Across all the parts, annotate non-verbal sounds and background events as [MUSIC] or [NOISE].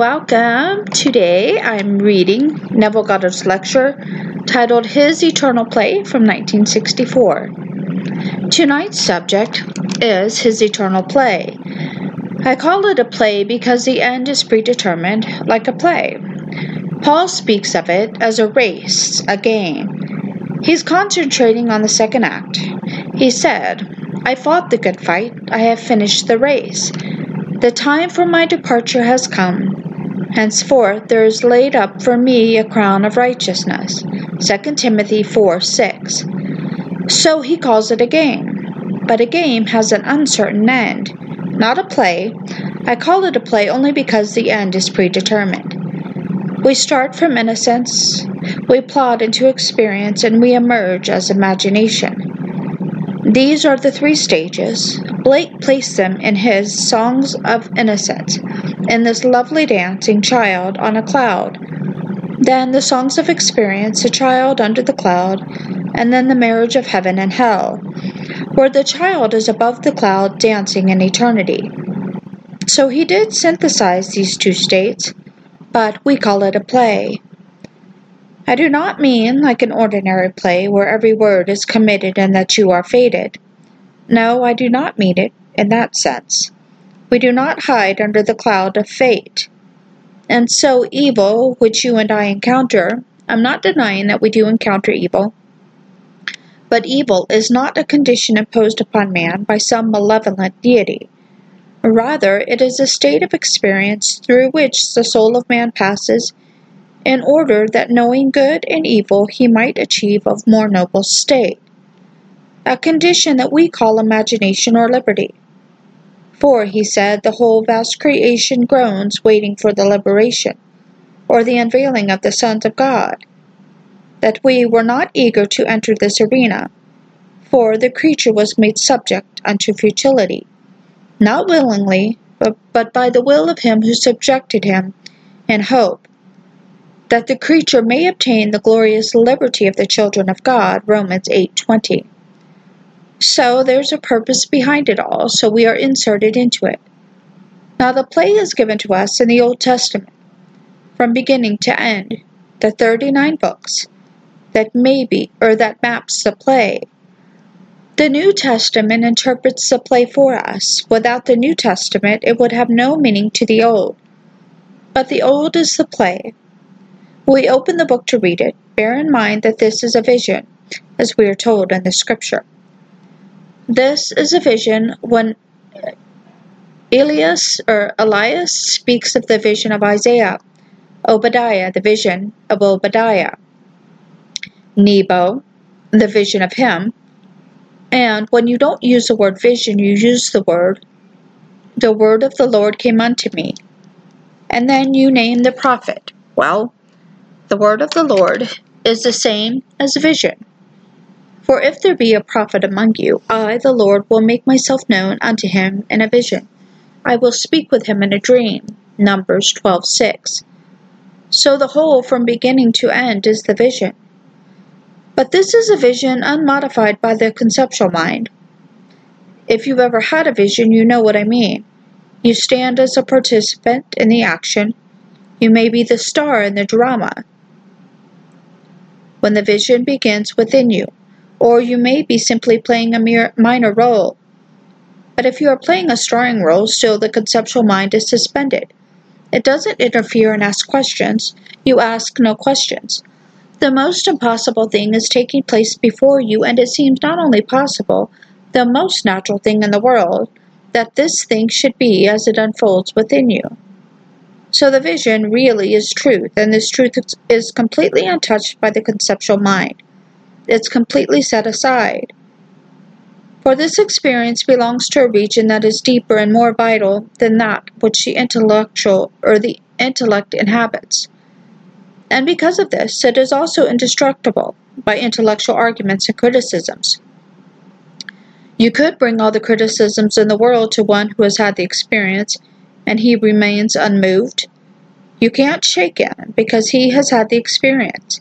Welcome. Today I'm reading Neville Goddard's lecture titled His Eternal Play from 1964. Tonight's subject is His Eternal Play. I call it a play because the end is predetermined, like a play. Paul speaks of it as a race, a game. He's concentrating on the second act. He said, I fought the good fight, I have finished the race. The time for my departure has come. Henceforth there is laid up for me a crown of righteousness. 2 Timothy 4 6. So he calls it a game. But a game has an uncertain end, not a play. I call it a play only because the end is predetermined. We start from innocence, we plod into experience, and we emerge as imagination. These are the three stages. Blake placed them in his Songs of Innocence, in this lovely dancing child on a cloud. Then the Songs of Experience, a child under the cloud, and then the marriage of heaven and hell, where the child is above the cloud dancing in eternity. So he did synthesize these two states, but we call it a play. I do not mean like an ordinary play where every word is committed and that you are fated. No, I do not mean it in that sense. We do not hide under the cloud of fate. And so, evil, which you and I encounter, I'm not denying that we do encounter evil, but evil is not a condition imposed upon man by some malevolent deity. Rather, it is a state of experience through which the soul of man passes in order that knowing good and evil he might achieve a more noble state, a condition that we call imagination or liberty. For, he said, the whole vast creation groans waiting for the liberation, or the unveiling of the sons of God, that we were not eager to enter this arena, for the creature was made subject unto futility, not willingly, but, but by the will of him who subjected him, in hope that the creature may obtain the glorious liberty of the children of God, Romans 8:20. So there's a purpose behind it all, so we are inserted into it. Now the play is given to us in the Old Testament, from beginning to end, the 39 books that maybe or that maps the play. The New Testament interprets the play for us. Without the New Testament, it would have no meaning to the Old. But the Old is the play, we open the book to read it, bear in mind that this is a vision, as we are told in the scripture. This is a vision when Elias or Elias speaks of the vision of Isaiah, Obadiah, the vision of Obadiah, Nebo, the vision of him, and when you don't use the word vision, you use the word, the word of the Lord came unto me. And then you name the prophet. Well, the word of the Lord is the same as vision. For if there be a prophet among you, I, the Lord, will make myself known unto him in a vision. I will speak with him in a dream. Numbers 12:6. So the whole from beginning to end is the vision. But this is a vision unmodified by the conceptual mind. If you've ever had a vision, you know what I mean. You stand as a participant in the action. You may be the star in the drama when the vision begins within you, or you may be simply playing a mere minor role. But if you are playing a starring role, still the conceptual mind is suspended. It doesn't interfere and ask questions. You ask no questions. The most impossible thing is taking place before you, and it seems not only possible, the most natural thing in the world, that this thing should be as it unfolds within you. So the vision really is truth, and this truth is completely untouched by the conceptual mind. It's completely set aside. For this experience belongs to a region that is deeper and more vital than that which the intellectual or the intellect inhabits. And because of this, it is also indestructible by intellectual arguments and criticisms. You could bring all the criticisms in the world to one who has had the experience and he remains unmoved, you can't shake him because he has had the experience.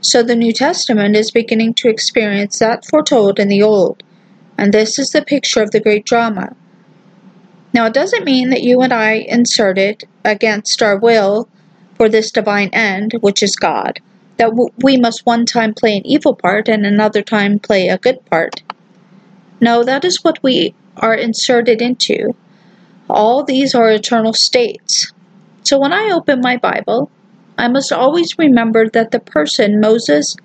So the New Testament is beginning to experience that foretold in the Old, and this is the picture of the great drama. Now, it doesn't mean that you and I inserted against our will for this divine end, which is God, that we must one time play an evil part and another time play a good part. No, that is what we are inserted into. All these are eternal states. So when I open my Bible, I must always remember that the person Moses,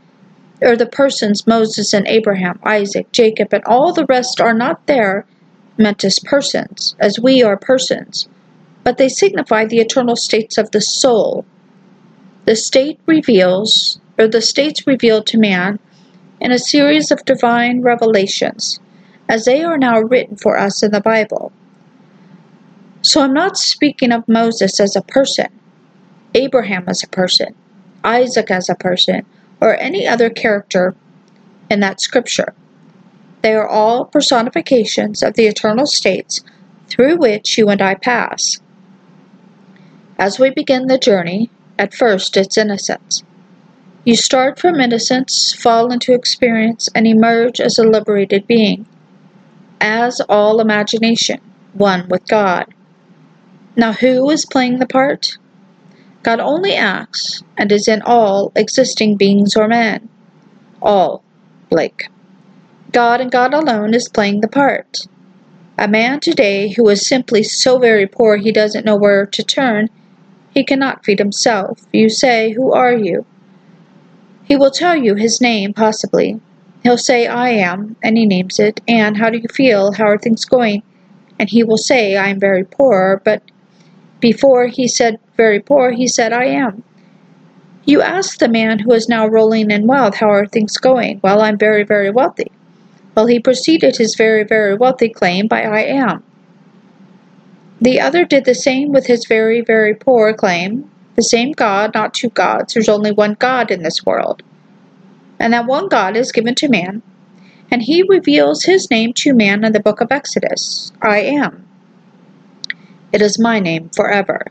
or the persons Moses and Abraham, Isaac, Jacob, and all the rest are not there meant as persons, as we are persons, but they signify the eternal states of the soul. The state reveals, or the states revealed to man in a series of divine revelations, as they are now written for us in the Bible. So I'm not speaking of Moses as a person, Abraham as a person, Isaac as a person, or any other character in that scripture. They are all personifications of the eternal states through which you and I pass. As we begin the journey, at first it's innocence. You start from innocence, fall into experience, and emerge as a liberated being, as all imagination, one with God. Now, who is playing the part? God only acts and is in all existing beings or men. All, Blake. God and God alone is playing the part. A man today who is simply so very poor he doesn't know where to turn, he cannot feed himself. You say, Who are you? He will tell you his name, possibly. He'll say, I am, and he names it, and how do you feel? How are things going? And he will say, I am very poor, but before he said very poor, he said, I am. You ask the man who is now rolling in wealth, How are things going? Well, I'm very, very wealthy. Well, he proceeded his very, very wealthy claim by I am. The other did the same with his very, very poor claim. The same God, not two gods. There's only one God in this world. And that one God is given to man, and he reveals his name to man in the book of Exodus I am. It is my name forever.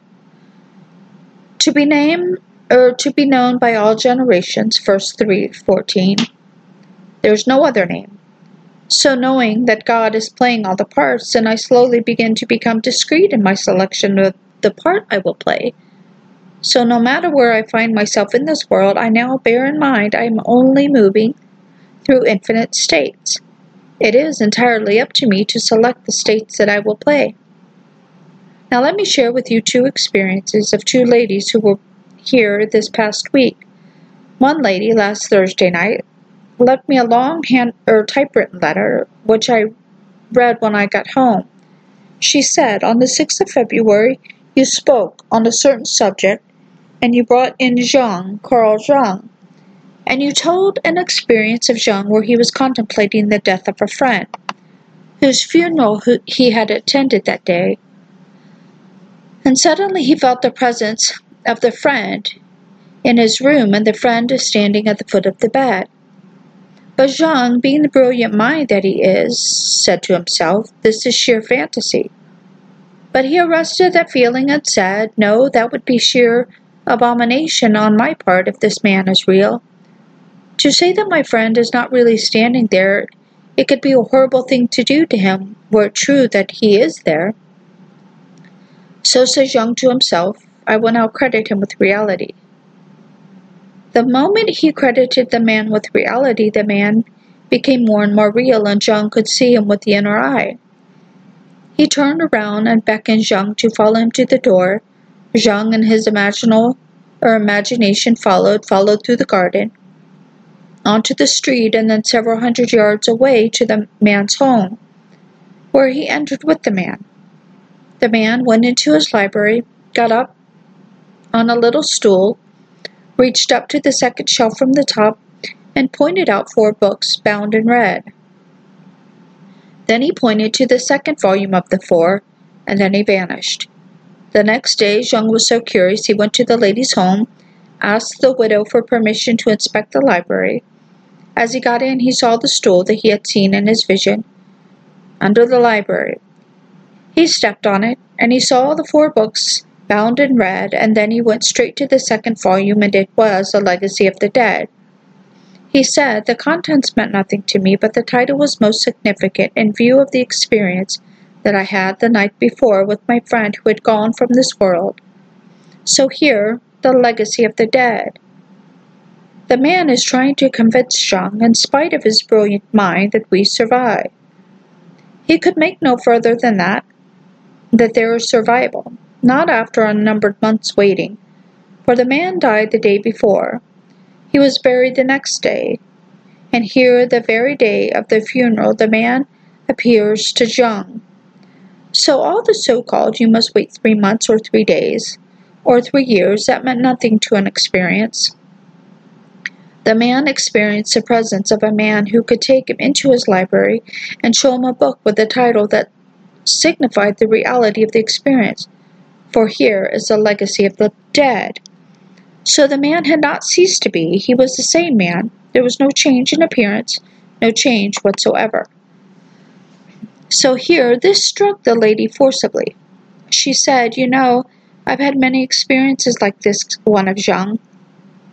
To be named or to be known by all generations, verse 314. There's no other name. So, knowing that God is playing all the parts, and I slowly begin to become discreet in my selection of the part I will play. So, no matter where I find myself in this world, I now bear in mind I am only moving through infinite states. It is entirely up to me to select the states that I will play. Now, let me share with you two experiences of two ladies who were here this past week. One lady last Thursday night left me a long hand or typewritten letter, which I read when I got home. She said, On the 6th of February, you spoke on a certain subject, and you brought in Jung, Carl Jung, and you told an experience of Jung where he was contemplating the death of a friend, whose funeral he had attended that day. And suddenly he felt the presence of the friend in his room, and the friend is standing at the foot of the bed. But Jung, being the brilliant mind that he is, said to himself, This is sheer fantasy. But he arrested that feeling and said, No, that would be sheer abomination on my part if this man is real. To say that my friend is not really standing there, it could be a horrible thing to do to him were it true that he is there. So says Jung to himself, I will now credit him with reality. The moment he credited the man with reality, the man became more and more real, and Jung could see him with the inner eye. He turned around and beckoned Jung to follow him to the door. Jung and his imaginal or imagination followed, followed through the garden, onto the street, and then several hundred yards away to the man's home, where he entered with the man. The man went into his library, got up on a little stool, reached up to the second shelf from the top, and pointed out four books bound in red. Then he pointed to the second volume of the four, and then he vanished. The next day, Jung was so curious he went to the lady's home, asked the widow for permission to inspect the library. As he got in, he saw the stool that he had seen in his vision under the library. He stepped on it, and he saw the four books bound in red, and then he went straight to the second volume, and it was A Legacy of the Dead. He said, The contents meant nothing to me, but the title was most significant in view of the experience that I had the night before with my friend who had gone from this world. So here, the legacy of the dead. The man is trying to convince Jung, in spite of his brilliant mind, that we survive. He could make no further than that, that there is survival, not after unnumbered months waiting, for the man died the day before. He was buried the next day, and here, the very day of the funeral, the man appears to Jung. So all the so-called you must wait three months or three days, or three years, that meant nothing to an experience. The man experienced the presence of a man who could take him into his library and show him a book with a title that signified the reality of the experience. For here is the legacy of the dead. So the man had not ceased to be. He was the same man. There was no change in appearance, no change whatsoever. So here, this struck the lady forcibly. She said, You know, I've had many experiences like this one of Jung.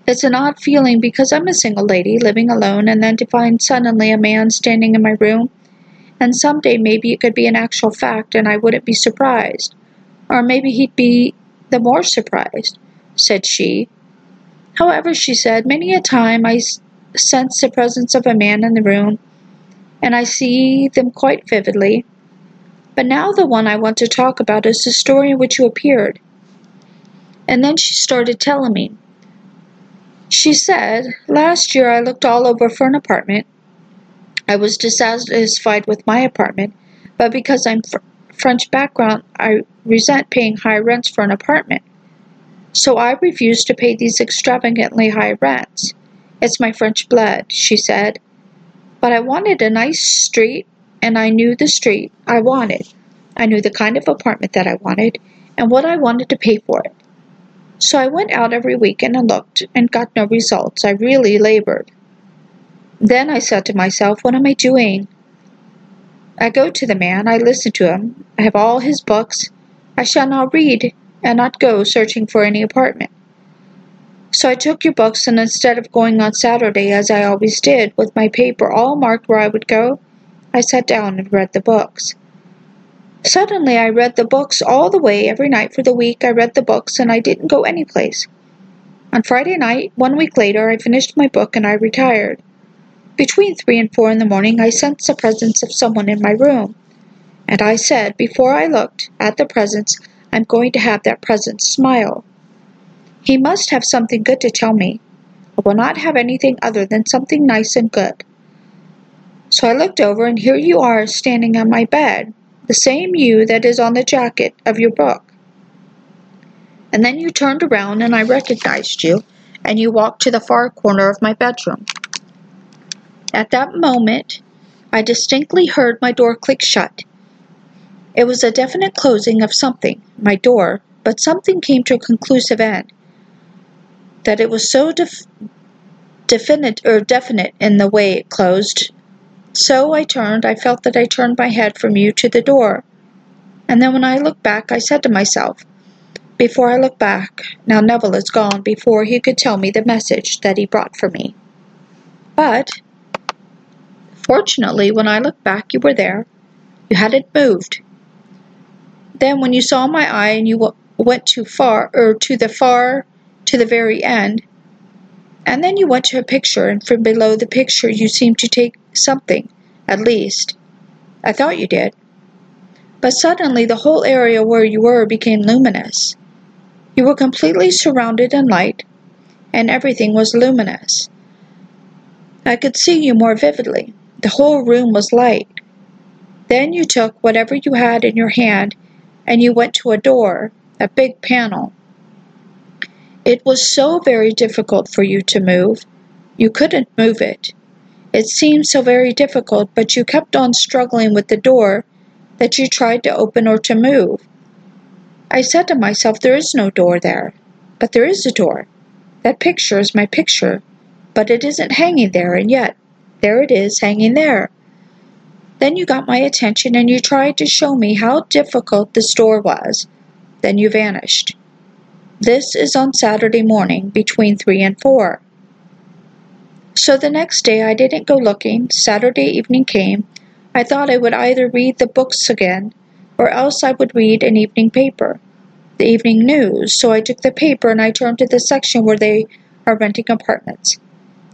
It's an odd feeling because I'm a single lady living alone and then to find suddenly a man standing in my room. And someday maybe it could be an actual fact and I wouldn't be surprised. Or maybe he'd be the more surprised, said she. However, she said, many a time I sense the presence of a man in the room, and I see them quite vividly. But now the one I want to talk about is the story in which you appeared. And then she started telling me. She said, Last year I looked all over for an apartment. I was dissatisfied with my apartment, but because I'm fr- French background, I resent paying high rents for an apartment. So I refused to pay these extravagantly high rents. It's my French blood, she said. But I wanted a nice street, and I knew the street I wanted. I knew the kind of apartment that I wanted, and what I wanted to pay for it. So I went out every weekend and looked and got no results. I really labored. Then I said to myself, What am I doing? I go to the man, I listen to him, I have all his books. I shall not read and not go searching for any apartment. So I took your books, and instead of going on Saturday as I always did, with my paper all marked where I would go, I sat down and read the books. Suddenly I read the books all the way every night for the week. I read the books and I didn't go any place. On Friday night, one week later, I finished my book and I retired. Between three and four in the morning, I sensed the presence of someone in my room. And I said, before I looked at the presence, I'm going to have that presence smile. He must have something good to tell me. I will not have anything other than something nice and good. So I looked over, and here you are standing on my bed, the same you that is on the jacket of your book. And then you turned around and I recognized you, and you walked to the far corner of my bedroom. At that moment, I distinctly heard my door click shut. It was a definite closing of something, my door, but something came to a conclusive end. That it was so def- definite or definite in the way it closed so I turned, I felt that I turned my head from you to the door. And then when I looked back, I said to myself, Before I look back, now Neville is gone before he could tell me the message that he brought for me. But, fortunately, when I looked back, you were there. You hadn't moved. Then, when you saw my eye and you w- went too far, or to the far, to the very end, and then you went to a picture, and from below the picture you seemed to take something, at least. I thought you did. But suddenly the whole area where you were became luminous. You were completely surrounded in light, and everything was luminous. I could see you more vividly. The whole room was light. Then you took whatever you had in your hand and you went to a door, a big panel. It was so very difficult for you to move. You couldn't move it. It seemed so very difficult, but you kept on struggling with the door that you tried to open or to move. I said to myself, There is no door there. But there is a door. That picture is my picture, but it isn't hanging there, and yet there it is hanging there. Then you got my attention and you tried to show me how difficult this door was. Then you vanished. This is on Saturday morning between 3 and 4. So the next day I didn't go looking. Saturday evening came. I thought I would either read the books again, or else I would read an evening paper, the evening news. So I took the paper and I turned to the section where they are renting apartments.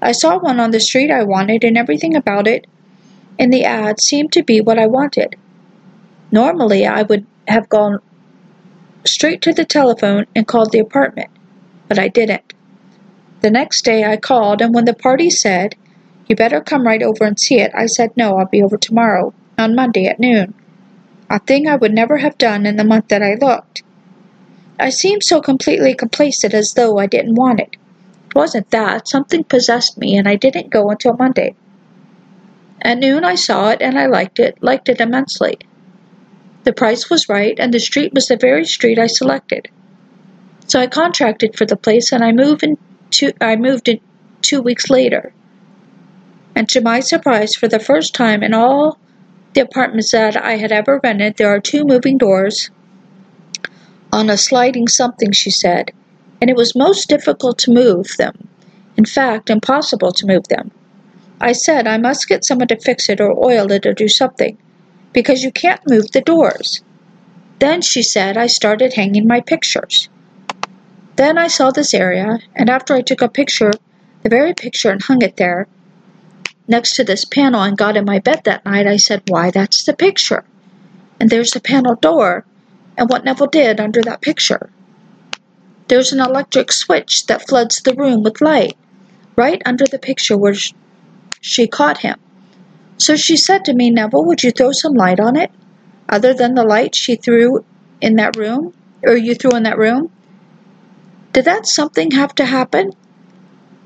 I saw one on the street I wanted, and everything about it in the ad seemed to be what I wanted. Normally, I would have gone straight to the telephone and called the apartment, but I didn't. The next day I called, and when the party said, You better come right over and see it, I said, No, I'll be over tomorrow, on Monday at noon. A thing I would never have done in the month that I looked. I seemed so completely complacent as though I didn't want it. Wasn't that, something possessed me, and I didn't go until Monday. At noon I saw it, and I liked it, liked it immensely. The price was right, and the street was the very street I selected. So I contracted for the place, and I moved in two, I moved in two weeks later. And to my surprise, for the first time in all the apartments that I had ever rented, there are two moving doors on a sliding something, she said, and it was most difficult to move them. In fact, impossible to move them. I said I must get someone to fix it or oil it or do something, because you can't move the doors. Then, she said, I started hanging my pictures. Then I saw this area, and after I took a picture, the very picture, and hung it there, next to this panel, and got in my bed that night, I said, Why, that's the picture. And there's the panel door, and what Neville did under that picture. There's an electric switch that floods the room with light, right under the picture where she caught him. So she said to me, Neville, would you throw some light on it? Other than the light she threw in that room, or you threw in that room? Did that something have to happen?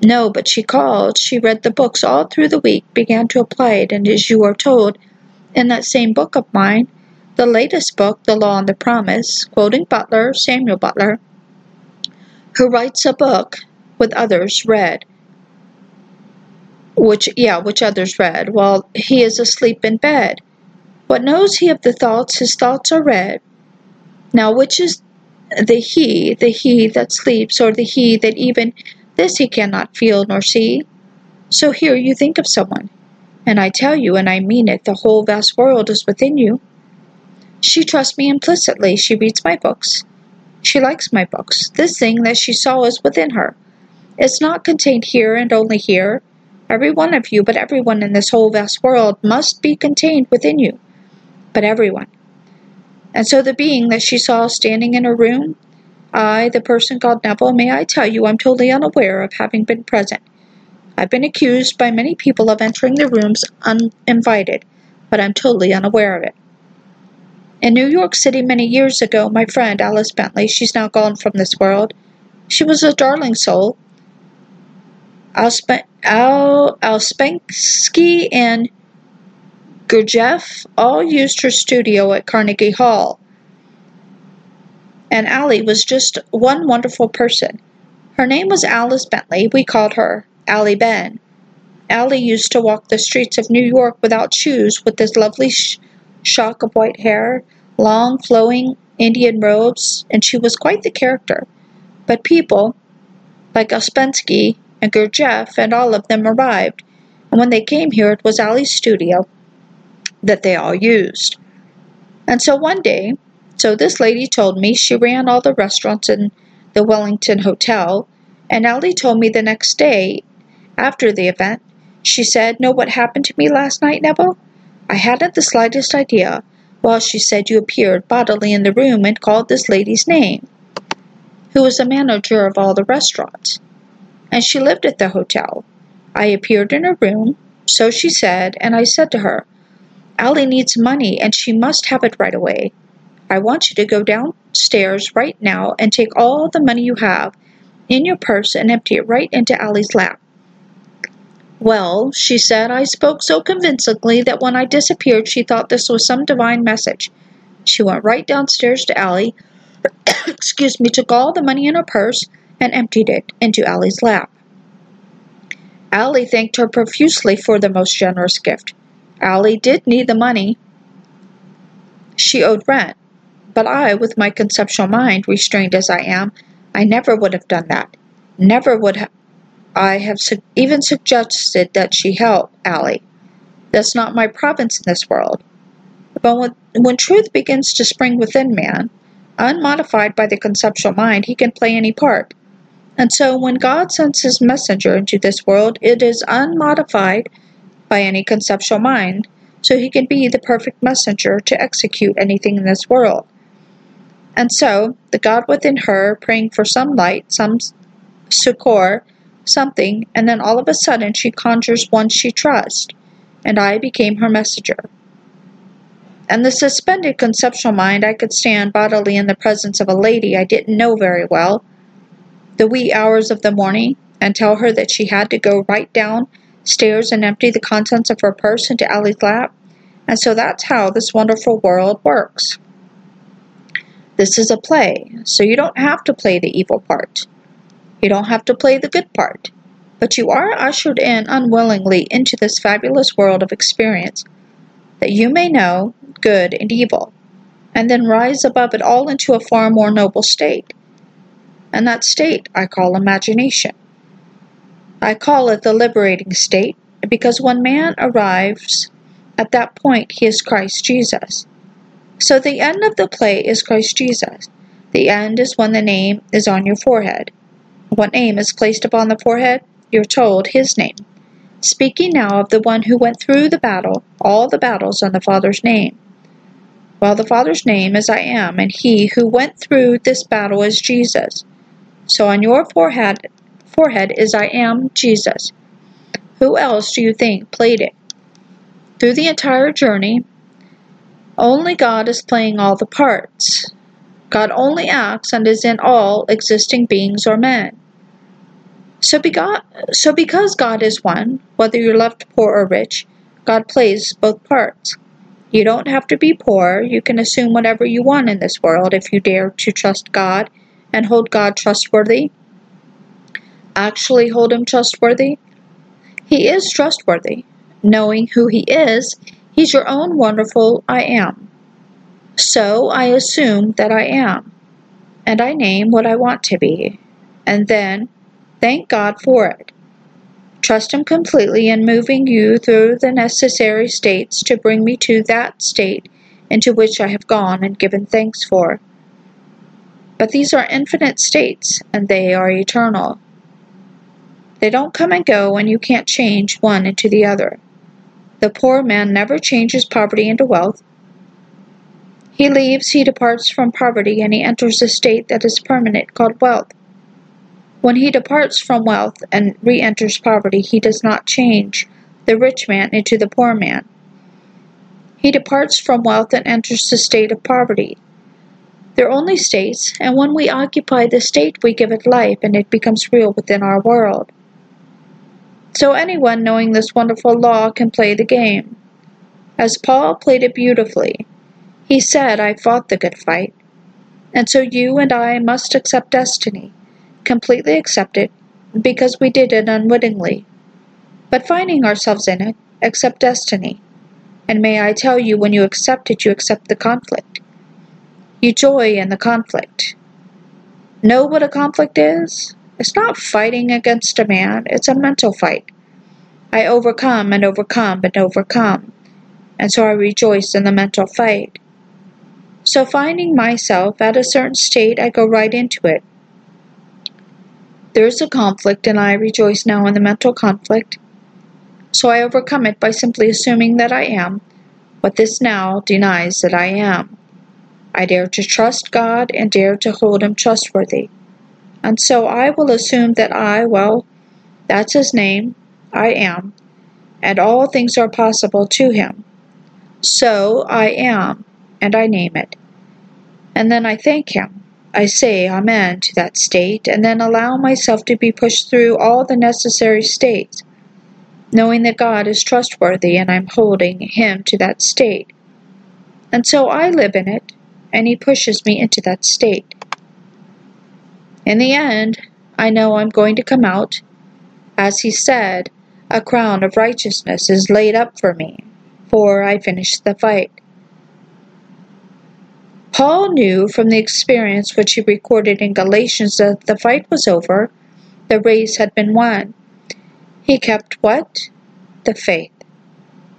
No, but she called. She read the books all through the week, began to apply it, and as you are told, in that same book of mine, the latest book, The Law and the Promise, quoting Butler, Samuel Butler, who writes a book with others read which yeah, which others read, while he is asleep in bed. What knows he of the thoughts his thoughts are read? Now which is the he, the he that sleeps, or the he that even this he cannot feel nor see? So here you think of someone, and I tell you, and I mean it, the whole vast world is within you. She trusts me implicitly, she reads my books. She likes my books. This thing that she saw is within her. It's not contained here and only here. Every one of you, but everyone in this whole vast world, must be contained within you. But everyone. And so the being that she saw standing in her room, I, the person called Neville, may I tell you, I'm totally unaware of having been present. I've been accused by many people of entering the rooms uninvited, but I'm totally unaware of it. In New York City many years ago, my friend Alice Bentley, she's now gone from this world, she was a darling soul, Alsp- Al- Alspansky and Gurdjieff all used her studio at Carnegie Hall. And Allie was just one wonderful person. Her name was Alice Bentley. We called her Allie Ben. Allie used to walk the streets of New York without shoes with this lovely sh- shock of white hair, long flowing Indian robes, and she was quite the character. But people, like Ouspensky and Gurdjieff and all of them arrived, and when they came here it was Allie's studio that they all used. And so one day, so this lady told me she ran all the restaurants in the Wellington Hotel, and Ali told me the next day, after the event, she said, Know what happened to me last night, Neville? I hadn't the slightest idea. Well, she said you appeared bodily in the room and called this lady's name, who was the manager of all the restaurants and she lived at the hotel. I appeared in her room, so she said, and I said to her, Allie needs money and she must have it right away. I want you to go downstairs right now and take all the money you have in your purse and empty it right into Allie's lap. Well, she said, I spoke so convincingly that when I disappeared, she thought this was some divine message. She went right downstairs to Allie, [COUGHS] excuse me, took all the money in her purse, and emptied it into Allie's lap. Allie thanked her profusely for the most generous gift. Allie did need the money. She owed rent, but I, with my conceptual mind, restrained as I am, I never would have done that. Never would I have su- even suggested that she help Allie. That's not my province in this world. But when, when truth begins to spring within man, unmodified by the conceptual mind, he can play any part. And so when God sends his messenger into this world, it is unmodified by any conceptual mind, so he can be the perfect messenger to execute anything in this world. And so, the God within her praying for some light, some succor, something, and then all of a sudden she conjures one she trusts, and I became her messenger. And the suspended conceptual mind I could stand bodily in the presence of a lady I didn't know very well, the wee hours of the morning, and tell her that she had to go right down stairs and empty the contents of her purse into Allie's lap. And so that's how this wonderful world works. This is a play, so you don't have to play the evil part. You don't have to play the good part, but you are ushered in unwillingly into this fabulous world of experience that you may know good and evil, and then rise above it all into a far more noble state. And that state I call imagination. I call it the liberating state because when man arrives at that point, he is Christ Jesus. So the end of the play is Christ Jesus. The end is when the name is on your forehead. What name is placed upon the forehead? You're told his name. Speaking now of the one who went through the battle, all the battles on the Father's name. Well, the Father's name is I am, and he who went through this battle is Jesus. So on your forehead, forehead is I am Jesus. Who else do you think played it? Through the entire journey, only God is playing all the parts. God only acts and is in all existing beings or men. So, so because God is one, whether you're left poor or rich, God plays both parts. You don't have to be poor. You can assume whatever you want in this world if you dare to trust God and hold God trustworthy. Actually, hold Him trustworthy. He is trustworthy. Knowing who He is, He's your own wonderful I am. So I assume that I am, and I name what I want to be, and then thank God for it. Trust Him completely in moving you through the necessary states to bring me to that state into which I have gone and given thanks for. But these are infinite states, and they are eternal. They don't come and go, and you can't change one into the other. The poor man never changes poverty into wealth. He leaves, he departs from poverty, and he enters a state that is permanent called wealth. When he departs from wealth and re enters poverty, he does not change the rich man into the poor man. He departs from wealth and enters the state of poverty. They're only states, and when we occupy the state, we give it life, and it becomes real within our world. So anyone knowing this wonderful law can play the game. As Paul played it beautifully, he said, I fought the good fight. And so you and I must accept destiny, completely accept it, because we did it unwittingly. But finding ourselves in it, accept destiny. And may I tell you, when you accept it, you accept the conflict. You joy in the conflict. Know what a conflict is? It's not fighting against a man, it's a mental fight. I overcome and overcome and overcome, and so I rejoice in the mental fight. So, finding myself at a certain state, I go right into it. There's a conflict, and I rejoice now in the mental conflict. So I overcome it by simply assuming that I am what this now denies that I am. I dare to trust God and dare to hold Him trustworthy. And so I will assume that I, well, that's his name, I am, and all things are possible to him. So I am, and I name it. And then I thank him. I say Amen to that state, and then allow myself to be pushed through all the necessary states, knowing that God is trustworthy and I'm holding him to that state. And so I live in it, and he pushes me into that state. In the end, I know I'm going to come out. As he said, a crown of righteousness is laid up for me, for I finished the fight. Paul knew from the experience which he recorded in Galatians that the fight was over, the race had been won. He kept what? The faith.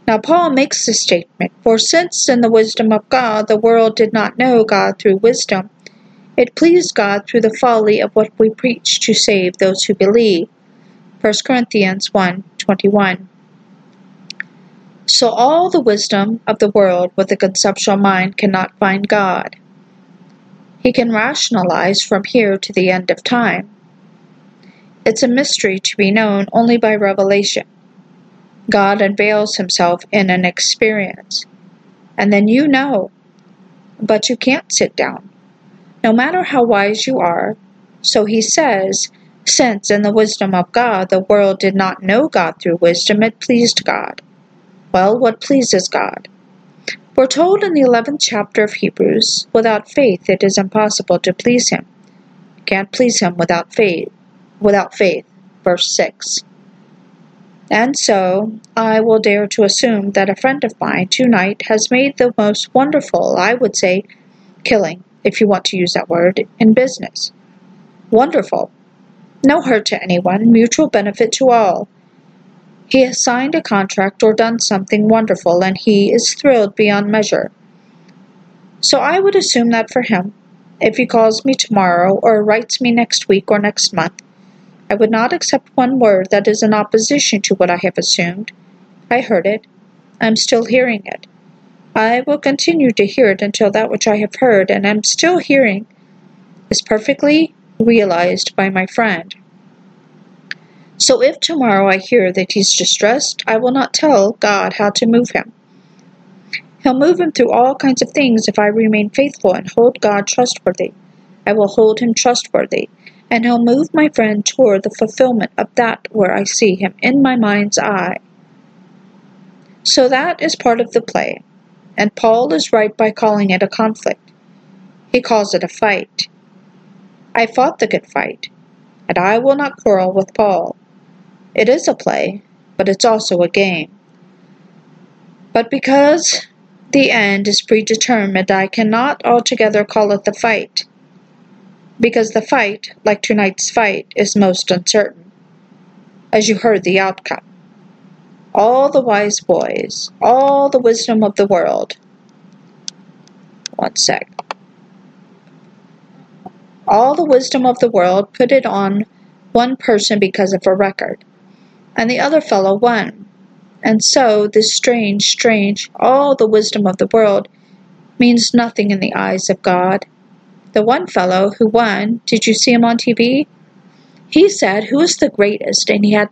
Now, Paul makes this statement For since in the wisdom of God the world did not know God through wisdom, it pleased God through the folly of what we preach to save those who believe. 1 Corinthians 1 21. So all the wisdom of the world with the conceptual mind cannot find God. He can rationalize from here to the end of time. It's a mystery to be known only by revelation. God unveils himself in an experience, and then you know, but you can't sit down. No matter how wise you are, so he says, since in the wisdom of God the world did not know God through wisdom, it pleased God. Well, what pleases God? We're told in the 11th chapter of Hebrews, without faith it is impossible to please him. Can't please him without faith. Without faith. Verse 6. And so, I will dare to assume that a friend of mine tonight has made the most wonderful, I would say, killing, if you want to use that word, in business. Wonderful. No hurt to anyone, mutual benefit to all. He has signed a contract or done something wonderful, and he is thrilled beyond measure. So I would assume that for him, if he calls me tomorrow or writes me next week or next month, I would not accept one word that is in opposition to what I have assumed. I heard it. I am still hearing it. I will continue to hear it until that which I have heard and am still hearing is perfectly realized by my friend. So if tomorrow I hear that he's distressed, I will not tell God how to move him. He'll move him through all kinds of things if I remain faithful and hold God trustworthy. I will hold him trustworthy, and he'll move my friend toward the fulfillment of that where I see him in my mind's eye. So that is part of the play, and Paul is right by calling it a conflict. He calls it a fight. I fought the good fight, and I will not quarrel with Paul. It is a play, but it's also a game. But because the end is predetermined, I cannot altogether call it the fight, because the fight, like tonight's fight, is most uncertain, as you heard the outcome. All the wise boys, all the wisdom of the world. One sec. All the wisdom of the world put it on one person because of a record and the other fellow won. And so this strange, strange, all the wisdom of the world means nothing in the eyes of God. The one fellow who won, did you see him on TV? He said, Who is the greatest? And he had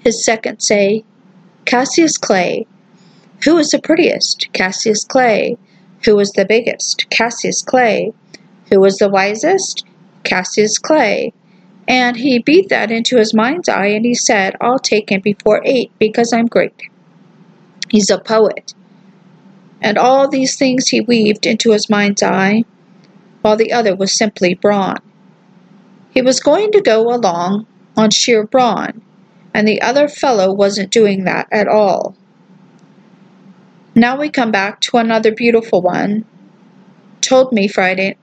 his second say, Cassius Clay. Who is the prettiest? Cassius Clay. Who is the biggest? Cassius Clay. Who is the wisest? Cassius Clay. And he beat that into his mind's eye and he said, I'll take him before eight because I'm great. He's a poet. And all these things he weaved into his mind's eye, while the other was simply brawn. He was going to go along on sheer brawn, and the other fellow wasn't doing that at all. Now we come back to another beautiful one. Told me Friday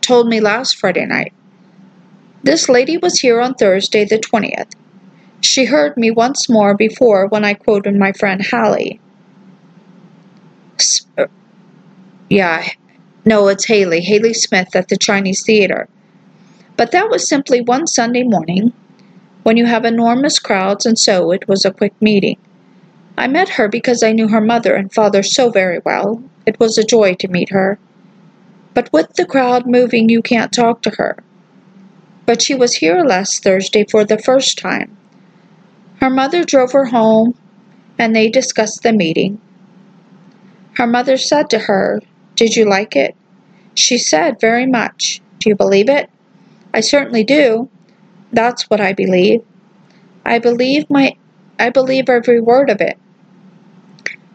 told me last Friday night. This lady was here on Thursday the 20th. She heard me once more before when I quoted my friend Hallie. Uh, yeah, no, it's Haley, Haley Smith at the Chinese Theater. But that was simply one Sunday morning when you have enormous crowds, and so it was a quick meeting. I met her because I knew her mother and father so very well. It was a joy to meet her. But with the crowd moving, you can't talk to her but she was here last Thursday for the first time. Her mother drove her home, and they discussed the meeting. Her mother said to her, Did you like it? She said, Very much. Do you believe it? I certainly do. That's what I believe. I believe my I believe every word of it.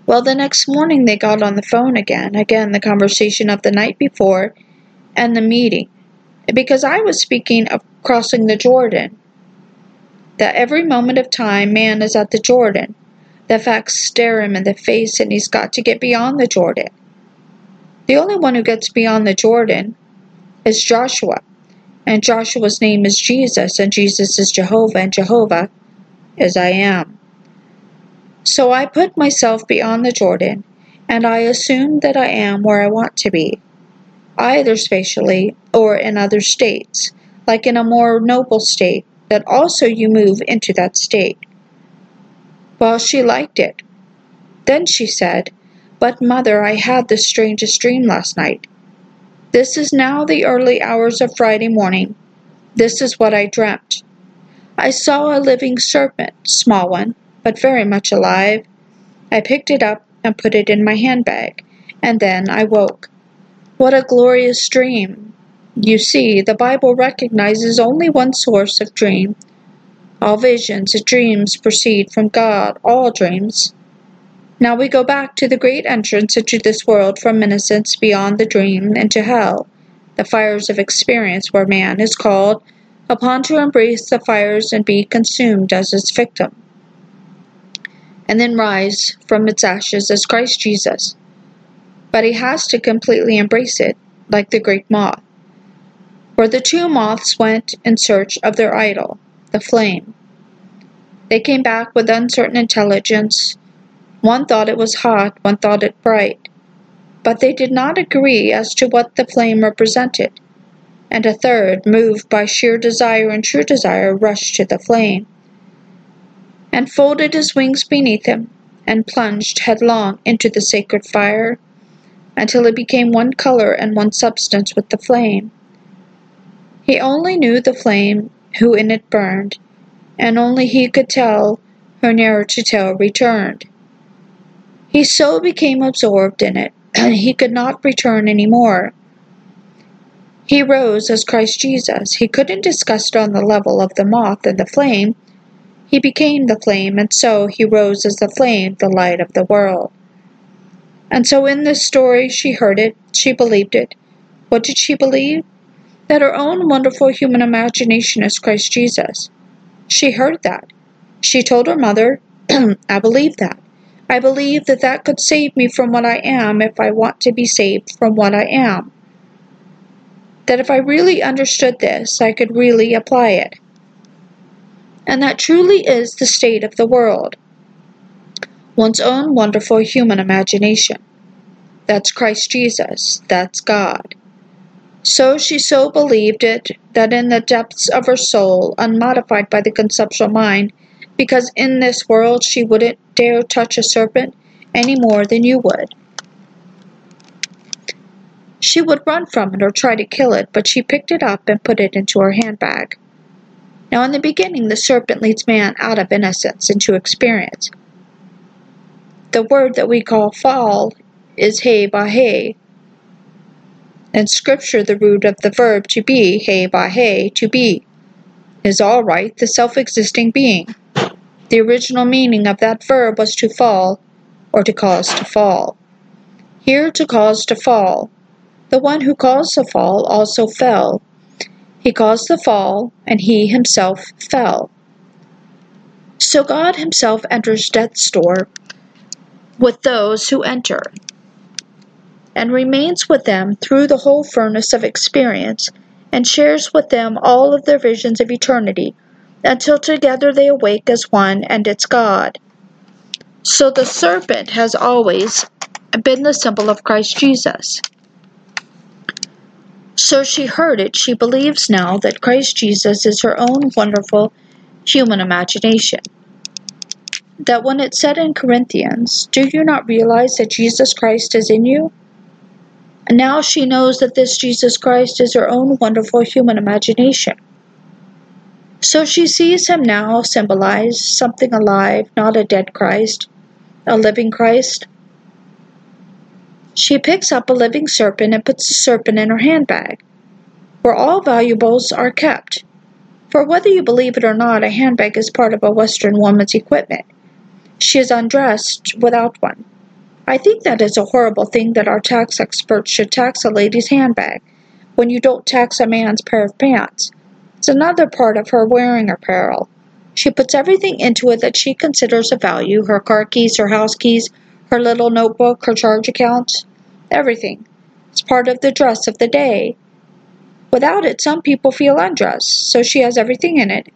Well, the next morning they got on the phone again, again the conversation of the night before and the meeting because I was speaking of crossing the Jordan. That every moment of time man is at the Jordan. The facts stare him in the face and he's got to get beyond the Jordan. The only one who gets beyond the Jordan is Joshua. And Joshua's name is Jesus, and Jesus is Jehovah, and Jehovah is I am. So I put myself beyond the Jordan, and I assume that I am where I want to be, either spatially or in other states, like in a more noble state, that also you move into that state. Well, she liked it. Then she said, But, mother, I had the strangest dream last night. This is now the early hours of Friday morning. This is what I dreamt. I saw a living serpent, small one, but very much alive. I picked it up and put it in my handbag, and then I woke. What a glorious dream! You see, the Bible recognizes only one source of dream. All visions and dreams proceed from God, all dreams. Now we go back to the great entrance into this world from innocence beyond the dream into hell, the fires of experience where man is called upon to embrace the fires and be consumed as its victim, and then rise from its ashes as Christ Jesus. But he has to completely embrace it, like the great moth. For the two moths went in search of their idol, the flame. They came back with uncertain intelligence one thought it was hot, one thought it bright. But they did not agree as to what the flame represented. And a third, moved by sheer desire and true desire, rushed to the flame, and folded his wings beneath him, and plunged headlong into the sacred fire, until it became one color and one substance with the flame. He only knew the flame who in it burned, and only he could tell who ne'er to tell returned. He so became absorbed in it, [CLEARS THROAT] and he could not return any more. He rose as Christ Jesus. He couldn't discuss it on the level of the moth and the flame. He became the flame, and so he rose as the flame, the light of the world. And so in this story, she heard it, she believed it. What did she believe? That her own wonderful human imagination is Christ Jesus. She heard that. She told her mother, [CLEARS THROAT] I believe that. I believe that that could save me from what I am if I want to be saved from what I am. That if I really understood this, I could really apply it. And that truly is the state of the world one's own wonderful human imagination. That's Christ Jesus, that's God. So she so believed it that in the depths of her soul, unmodified by the conceptual mind, because in this world she wouldn't dare touch a serpent any more than you would. She would run from it or try to kill it, but she picked it up and put it into her handbag. Now, in the beginning, the serpent leads man out of innocence into experience. The word that we call fall is he ba he. In Scripture, the root of the verb to be, he ba he, to be, is all right, the self existing being. The original meaning of that verb was to fall, or to cause to fall. Here, to cause to fall. The one who caused the fall also fell. He caused the fall, and he himself fell. So God himself enters death's door with those who enter, and remains with them through the whole furnace of experience, and shares with them all of their visions of eternity until together they awake as one and it's God. So the serpent has always been the symbol of Christ Jesus. So she heard it, she believes now that Christ Jesus is her own wonderful human imagination. That when it said in Corinthians, Do you not realize that Jesus Christ is in you? And now she knows that this Jesus Christ is her own wonderful human imagination. So she sees him now symbolized something alive, not a dead Christ, a living Christ. She picks up a living serpent and puts the serpent in her handbag, where all valuables are kept. For whether you believe it or not, a handbag is part of a Western woman's equipment. She is undressed without one. I think that is a horrible thing that our tax experts should tax a lady's handbag when you don't tax a man's pair of pants. It's another part of her wearing apparel. She puts everything into it that she considers of value her car keys, her house keys, her little notebook, her charge accounts, everything. It's part of the dress of the day. Without it, some people feel undressed, so she has everything in it.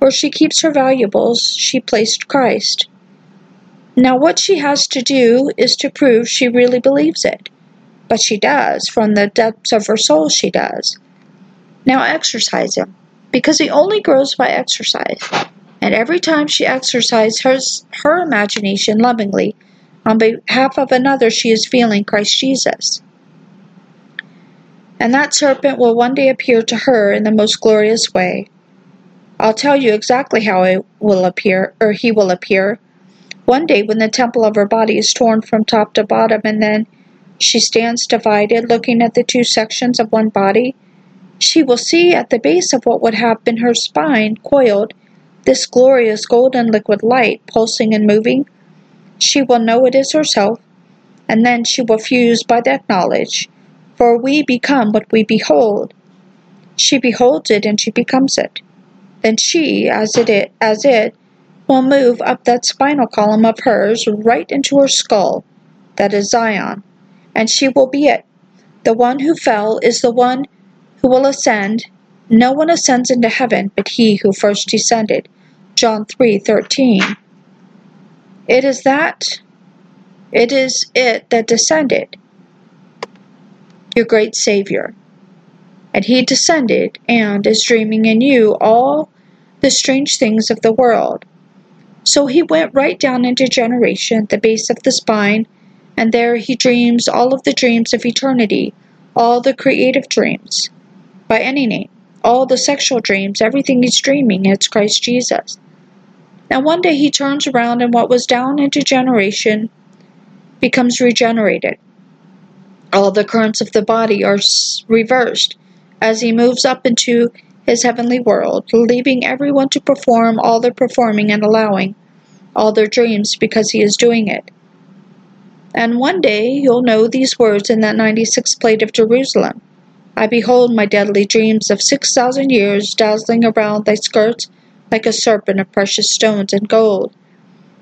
Where she keeps her valuables, she placed Christ. Now, what she has to do is to prove she really believes it. But she does, from the depths of her soul, she does. Now, exercise him, because he only grows by exercise. And every time she exercises her, her imagination lovingly on behalf of another, she is feeling Christ Jesus. And that serpent will one day appear to her in the most glorious way. I'll tell you exactly how it will appear, or he will appear one day, when the temple of her body is torn from top to bottom, and then she stands divided, looking at the two sections of one body, she will see at the base of what would have been her spine coiled this glorious golden liquid light pulsing and moving. She will know it is herself, and then she will fuse by that knowledge, for we become what we behold. She beholds it and she becomes it. Then she, as it, as it will move up that spinal column of hers right into her skull. That is Zion. And she will be it. The one who fell is the one who will ascend. No one ascends into heaven but he who first descended. John 3:13. It is that it is it that descended. Your great Savior. And he descended and is dreaming in you all the strange things of the world. So he went right down into generation, the base of the spine, and there he dreams all of the dreams of eternity, all the creative dreams, by any name, all the sexual dreams, everything he's dreaming, it's Christ Jesus. Now one day he turns around and what was down into generation becomes regenerated. All the currents of the body are reversed as he moves up into his heavenly world, leaving everyone to perform all their performing and allowing all their dreams because he is doing it. And one day you'll know these words in that 96th plate of Jerusalem. I behold my deadly dreams of six thousand years dazzling around thy skirts like a serpent of precious stones and gold.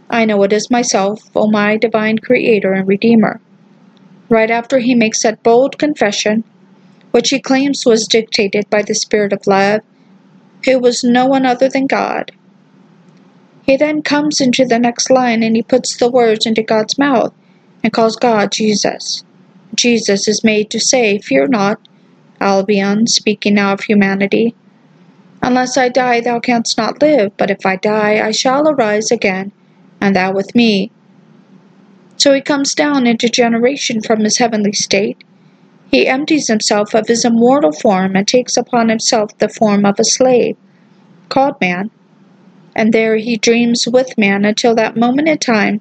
I know it is myself, O my divine Creator and Redeemer. Right after he makes that bold confession, which he claims was dictated by the Spirit of love, who was no one other than God. He then comes into the next line and he puts the words into God's mouth and calls God Jesus. Jesus is made to say, Fear not, Albion, speaking now of humanity. Unless I die, thou canst not live, but if I die, I shall arise again, and thou with me. So he comes down into generation from his heavenly state he empties himself of his immortal form and takes upon himself the form of a slave, called man. And there he dreams with man until that moment in time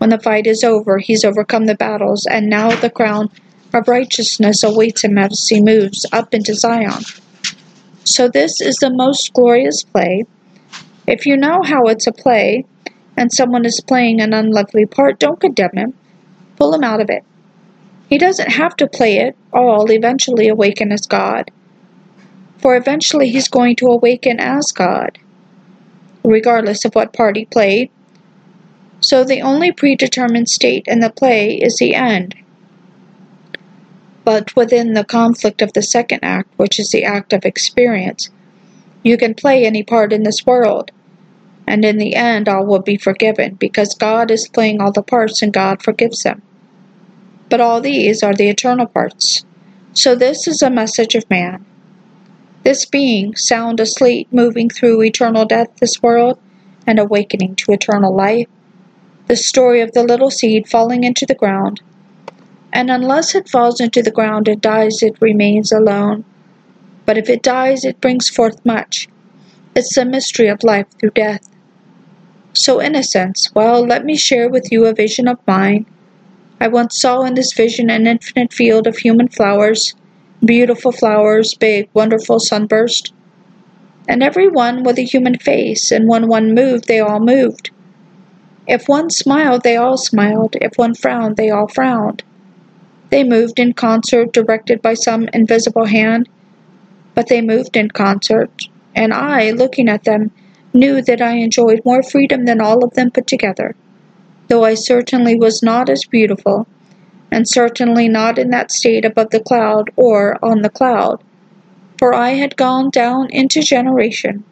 when the fight is over, he's overcome the battles, and now the crown of righteousness awaits him as he moves up into Zion. So, this is the most glorious play. If you know how it's a play, and someone is playing an unlovely part, don't condemn him. Pull him out of it. He doesn't have to play it all eventually awaken as God, for eventually he's going to awaken as God, regardless of what part he played. So the only predetermined state in the play is the end. But within the conflict of the second act, which is the act of experience, you can play any part in this world, and in the end all will be forgiven, because God is playing all the parts and God forgives them but all these are the eternal parts. So this is a message of man. This being, sound asleep, moving through eternal death, this world, and awakening to eternal life. The story of the little seed falling into the ground. And unless it falls into the ground and dies, it remains alone. But if it dies, it brings forth much. It's the mystery of life through death. So, in a sense, well, let me share with you a vision of mine I once saw in this vision an infinite field of human flowers, beautiful flowers, big, wonderful sunburst, and every one with a human face, and when one moved, they all moved. If one smiled, they all smiled. If one frowned, they all frowned. They moved in concert, directed by some invisible hand, but they moved in concert, and I, looking at them, knew that I enjoyed more freedom than all of them put together though I certainly was not as beautiful, and certainly not in that state above the cloud or on the cloud, for I had gone down into generation.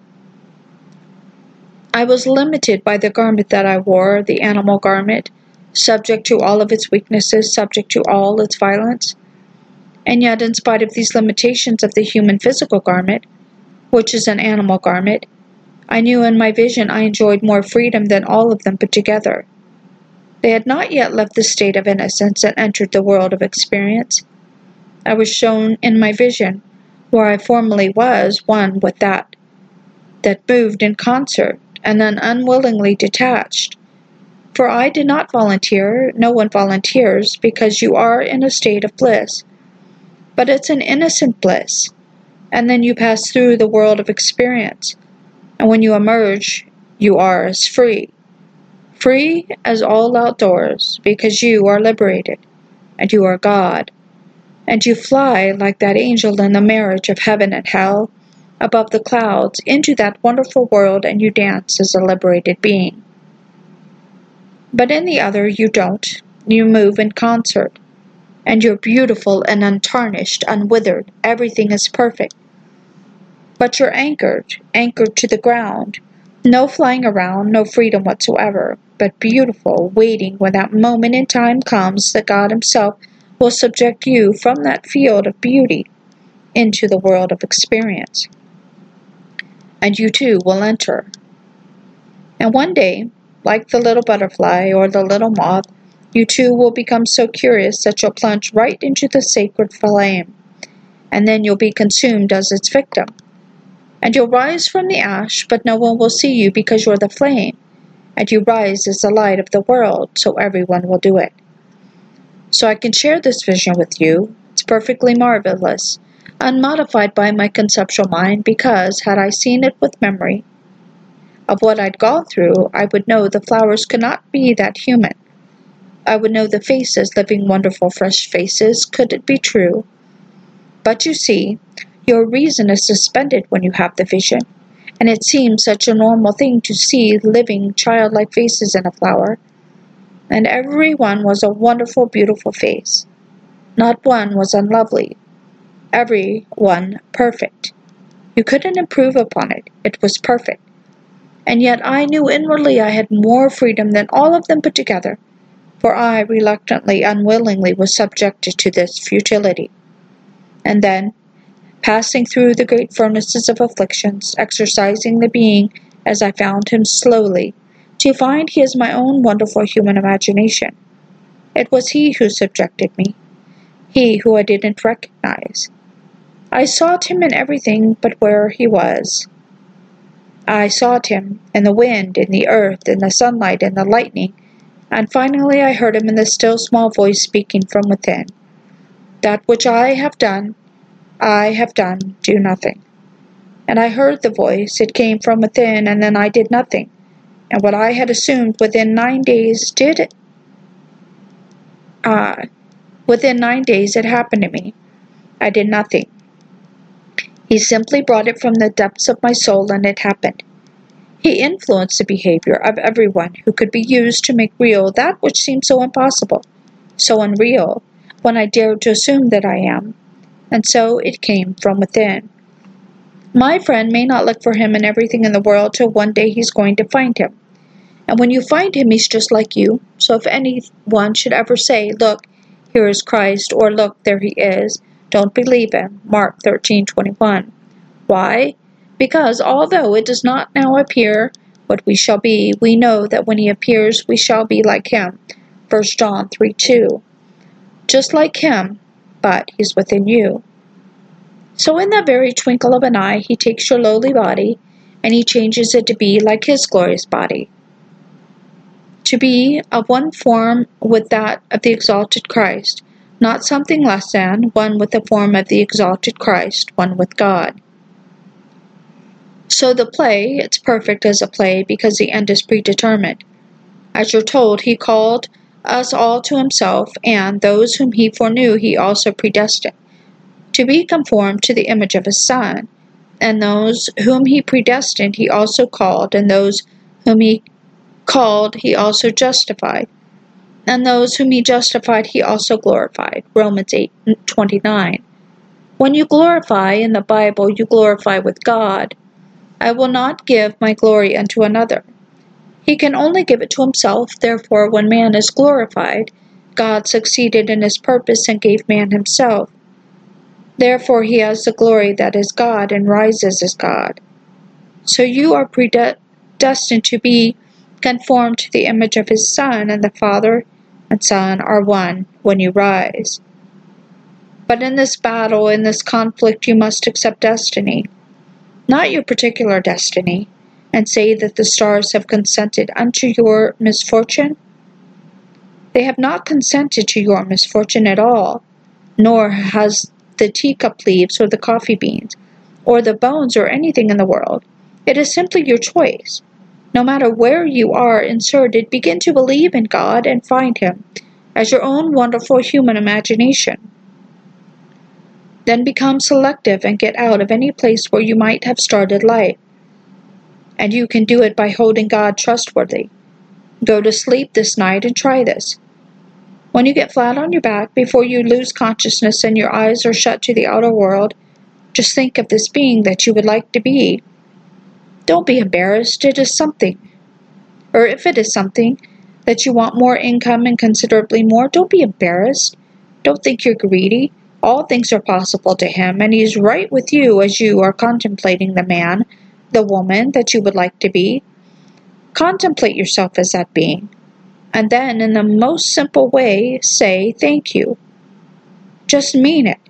I was limited by the garment that I wore, the animal garment, subject to all of its weaknesses, subject to all its violence. And yet, in spite of these limitations of the human physical garment, which is an animal garment, I knew in my vision I enjoyed more freedom than all of them put together. They had not yet left the state of innocence and entered the world of experience. I was shown in my vision, where I formerly was, one with that that moved in concert and then unwillingly detached. For I did not volunteer, no one volunteers, because you are in a state of bliss. But it's an innocent bliss, and then you pass through the world of experience, and when you emerge, you are as free. Free as all outdoors, because you are liberated, and you are God. And you fly like that angel in the marriage of heaven and hell, above the clouds, into that wonderful world, and you dance as a liberated being. But in the other, you don't. You move in concert. And you're beautiful and untarnished, unwithered. Everything is perfect. But you're anchored, anchored to the ground. No flying around, no freedom whatsoever, but beautiful, waiting when that moment in time comes that God Himself will subject you from that field of beauty into the world of experience. And you too will enter. And one day, like the little butterfly or the little moth, you too will become so curious that you'll plunge right into the sacred flame, and then you'll be consumed as its victim. And you'll rise from the ash, but no one will see you because you're the flame, and you rise as the light of the world, so everyone will do it. So I can share this vision with you. It's perfectly marvelous, unmodified by my conceptual mind, because had I seen it with memory of what I'd gone through, I would know the flowers could not be that human. I would know the faces, living, wonderful, fresh faces, could it be true. But you see, your reason is suspended when you have the vision, and it seemed such a normal thing to see living, childlike faces in a flower. And every one was a wonderful, beautiful face. Not one was unlovely. Every one perfect. You couldn't improve upon it. It was perfect. And yet I knew inwardly I had more freedom than all of them put together, for I, reluctantly, unwillingly, was subjected to this futility. And then, passing through the great furnaces of afflictions, exercising the being as I found him slowly, to find he is my own wonderful human imagination. It was he who subjected me, he who I didn't recognize. I sought him in everything but where he was. I sought him in the wind, in the earth, in the sunlight, in the lightning, and finally I heard him in the still small voice speaking from within. That which I have done, I have done, do nothing. And I heard the voice, it came from within, and then I did nothing. And what I had assumed within nine days did. Ah, within nine days it happened to me. I did nothing. He simply brought it from the depths of my soul, and it happened. He influenced the behavior of everyone who could be used to make real that which seemed so impossible, so unreal, when I dared to assume that I am, and so it came from within. My friend may not look for him in everything in the world till one day he's going to find him. And when you find him, he's just like you. So if anyone should ever say, Look, here is Christ, or Look, there he is, don't believe him. Mark 13:21. Why? Because although it does not now appear what we shall be, we know that when he appears we shall be like him. 1 John 3:2. Just like him, but he's within you. So in that very twinkle of an eye, he takes your lowly body and he changes it to be like his glorious body. To be of one form with that of the exalted Christ, not something less than, one with the form of the exalted Christ, one with God. So the play, it's perfect as a play because the end is predetermined. As you're told, he called us all to himself, and those whom he foreknew he also predestined to be conformed to the image of his Son. And those whom he predestined he also called, and those whom he called he also justified. And those whom he justified he also glorified. Romans 8 29. When you glorify in the Bible, you glorify with God. I will not give my glory unto another. He can only give it to himself, therefore, when man is glorified, God succeeded in his purpose and gave man himself. Therefore, he has the glory that is God and rises as God. So you are predestined to be conformed to the image of his Son, and the Father and Son are one when you rise. But in this battle, in this conflict, you must accept destiny, not your particular destiny, and say that the stars have consented unto your misfortune? They have not consented to your misfortune at all, nor has the teacup leaves or the coffee beans, or the bones or anything in the world. It is simply your choice. No matter where you are inserted, begin to believe in God and find Him as your own wonderful human imagination. Then become selective and get out of any place where you might have started life. And you can do it by holding God trustworthy. Go to sleep this night and try this. When you get flat on your back, before you lose consciousness and your eyes are shut to the outer world, just think of this being that you would like to be. Don't be embarrassed, it is something. Or if it is something that you want more income and considerably more, don't be embarrassed. Don't think you're greedy. All things are possible to him, and he is right with you as you are contemplating the man, the woman that you would like to be. Contemplate yourself as that being, and then, in the most simple way, say thank you. Just mean it.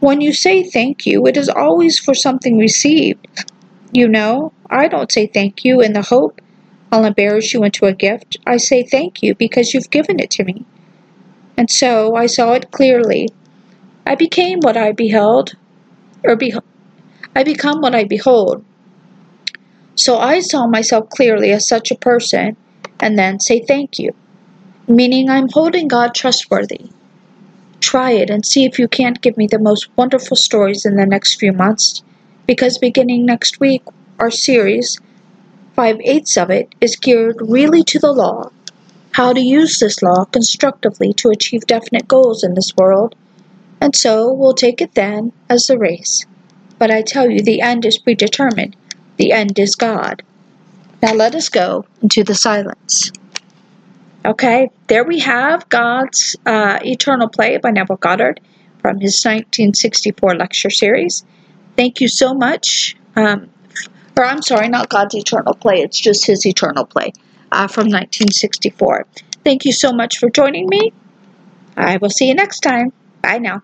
When you say thank you, it is always for something received. You know, I don't say thank you in the hope I'll embarrass you into a gift. I say thank you because you've given it to me. And so I saw it clearly I became what I beheld, or be, I become what I behold. So I saw myself clearly as such a person, and then say thank you, meaning I'm holding God trustworthy. Try it and see if you can't give me the most wonderful stories in the next few months, because beginning next week, our series, five eighths of it, is geared really to the law, how to use this law constructively to achieve definite goals in this world and so we'll take it then as the race. But I tell you, the end is predetermined. The end is God. Now let us go into the silence. Okay, there we have God's uh, Eternal Play by Neville Goddard from his 1964 lecture series. Thank you so much. Um, or I'm sorry, not God's Eternal Play, it's just his Eternal Play uh, from 1964. Thank you so much for joining me. I will see you next time. Bye now.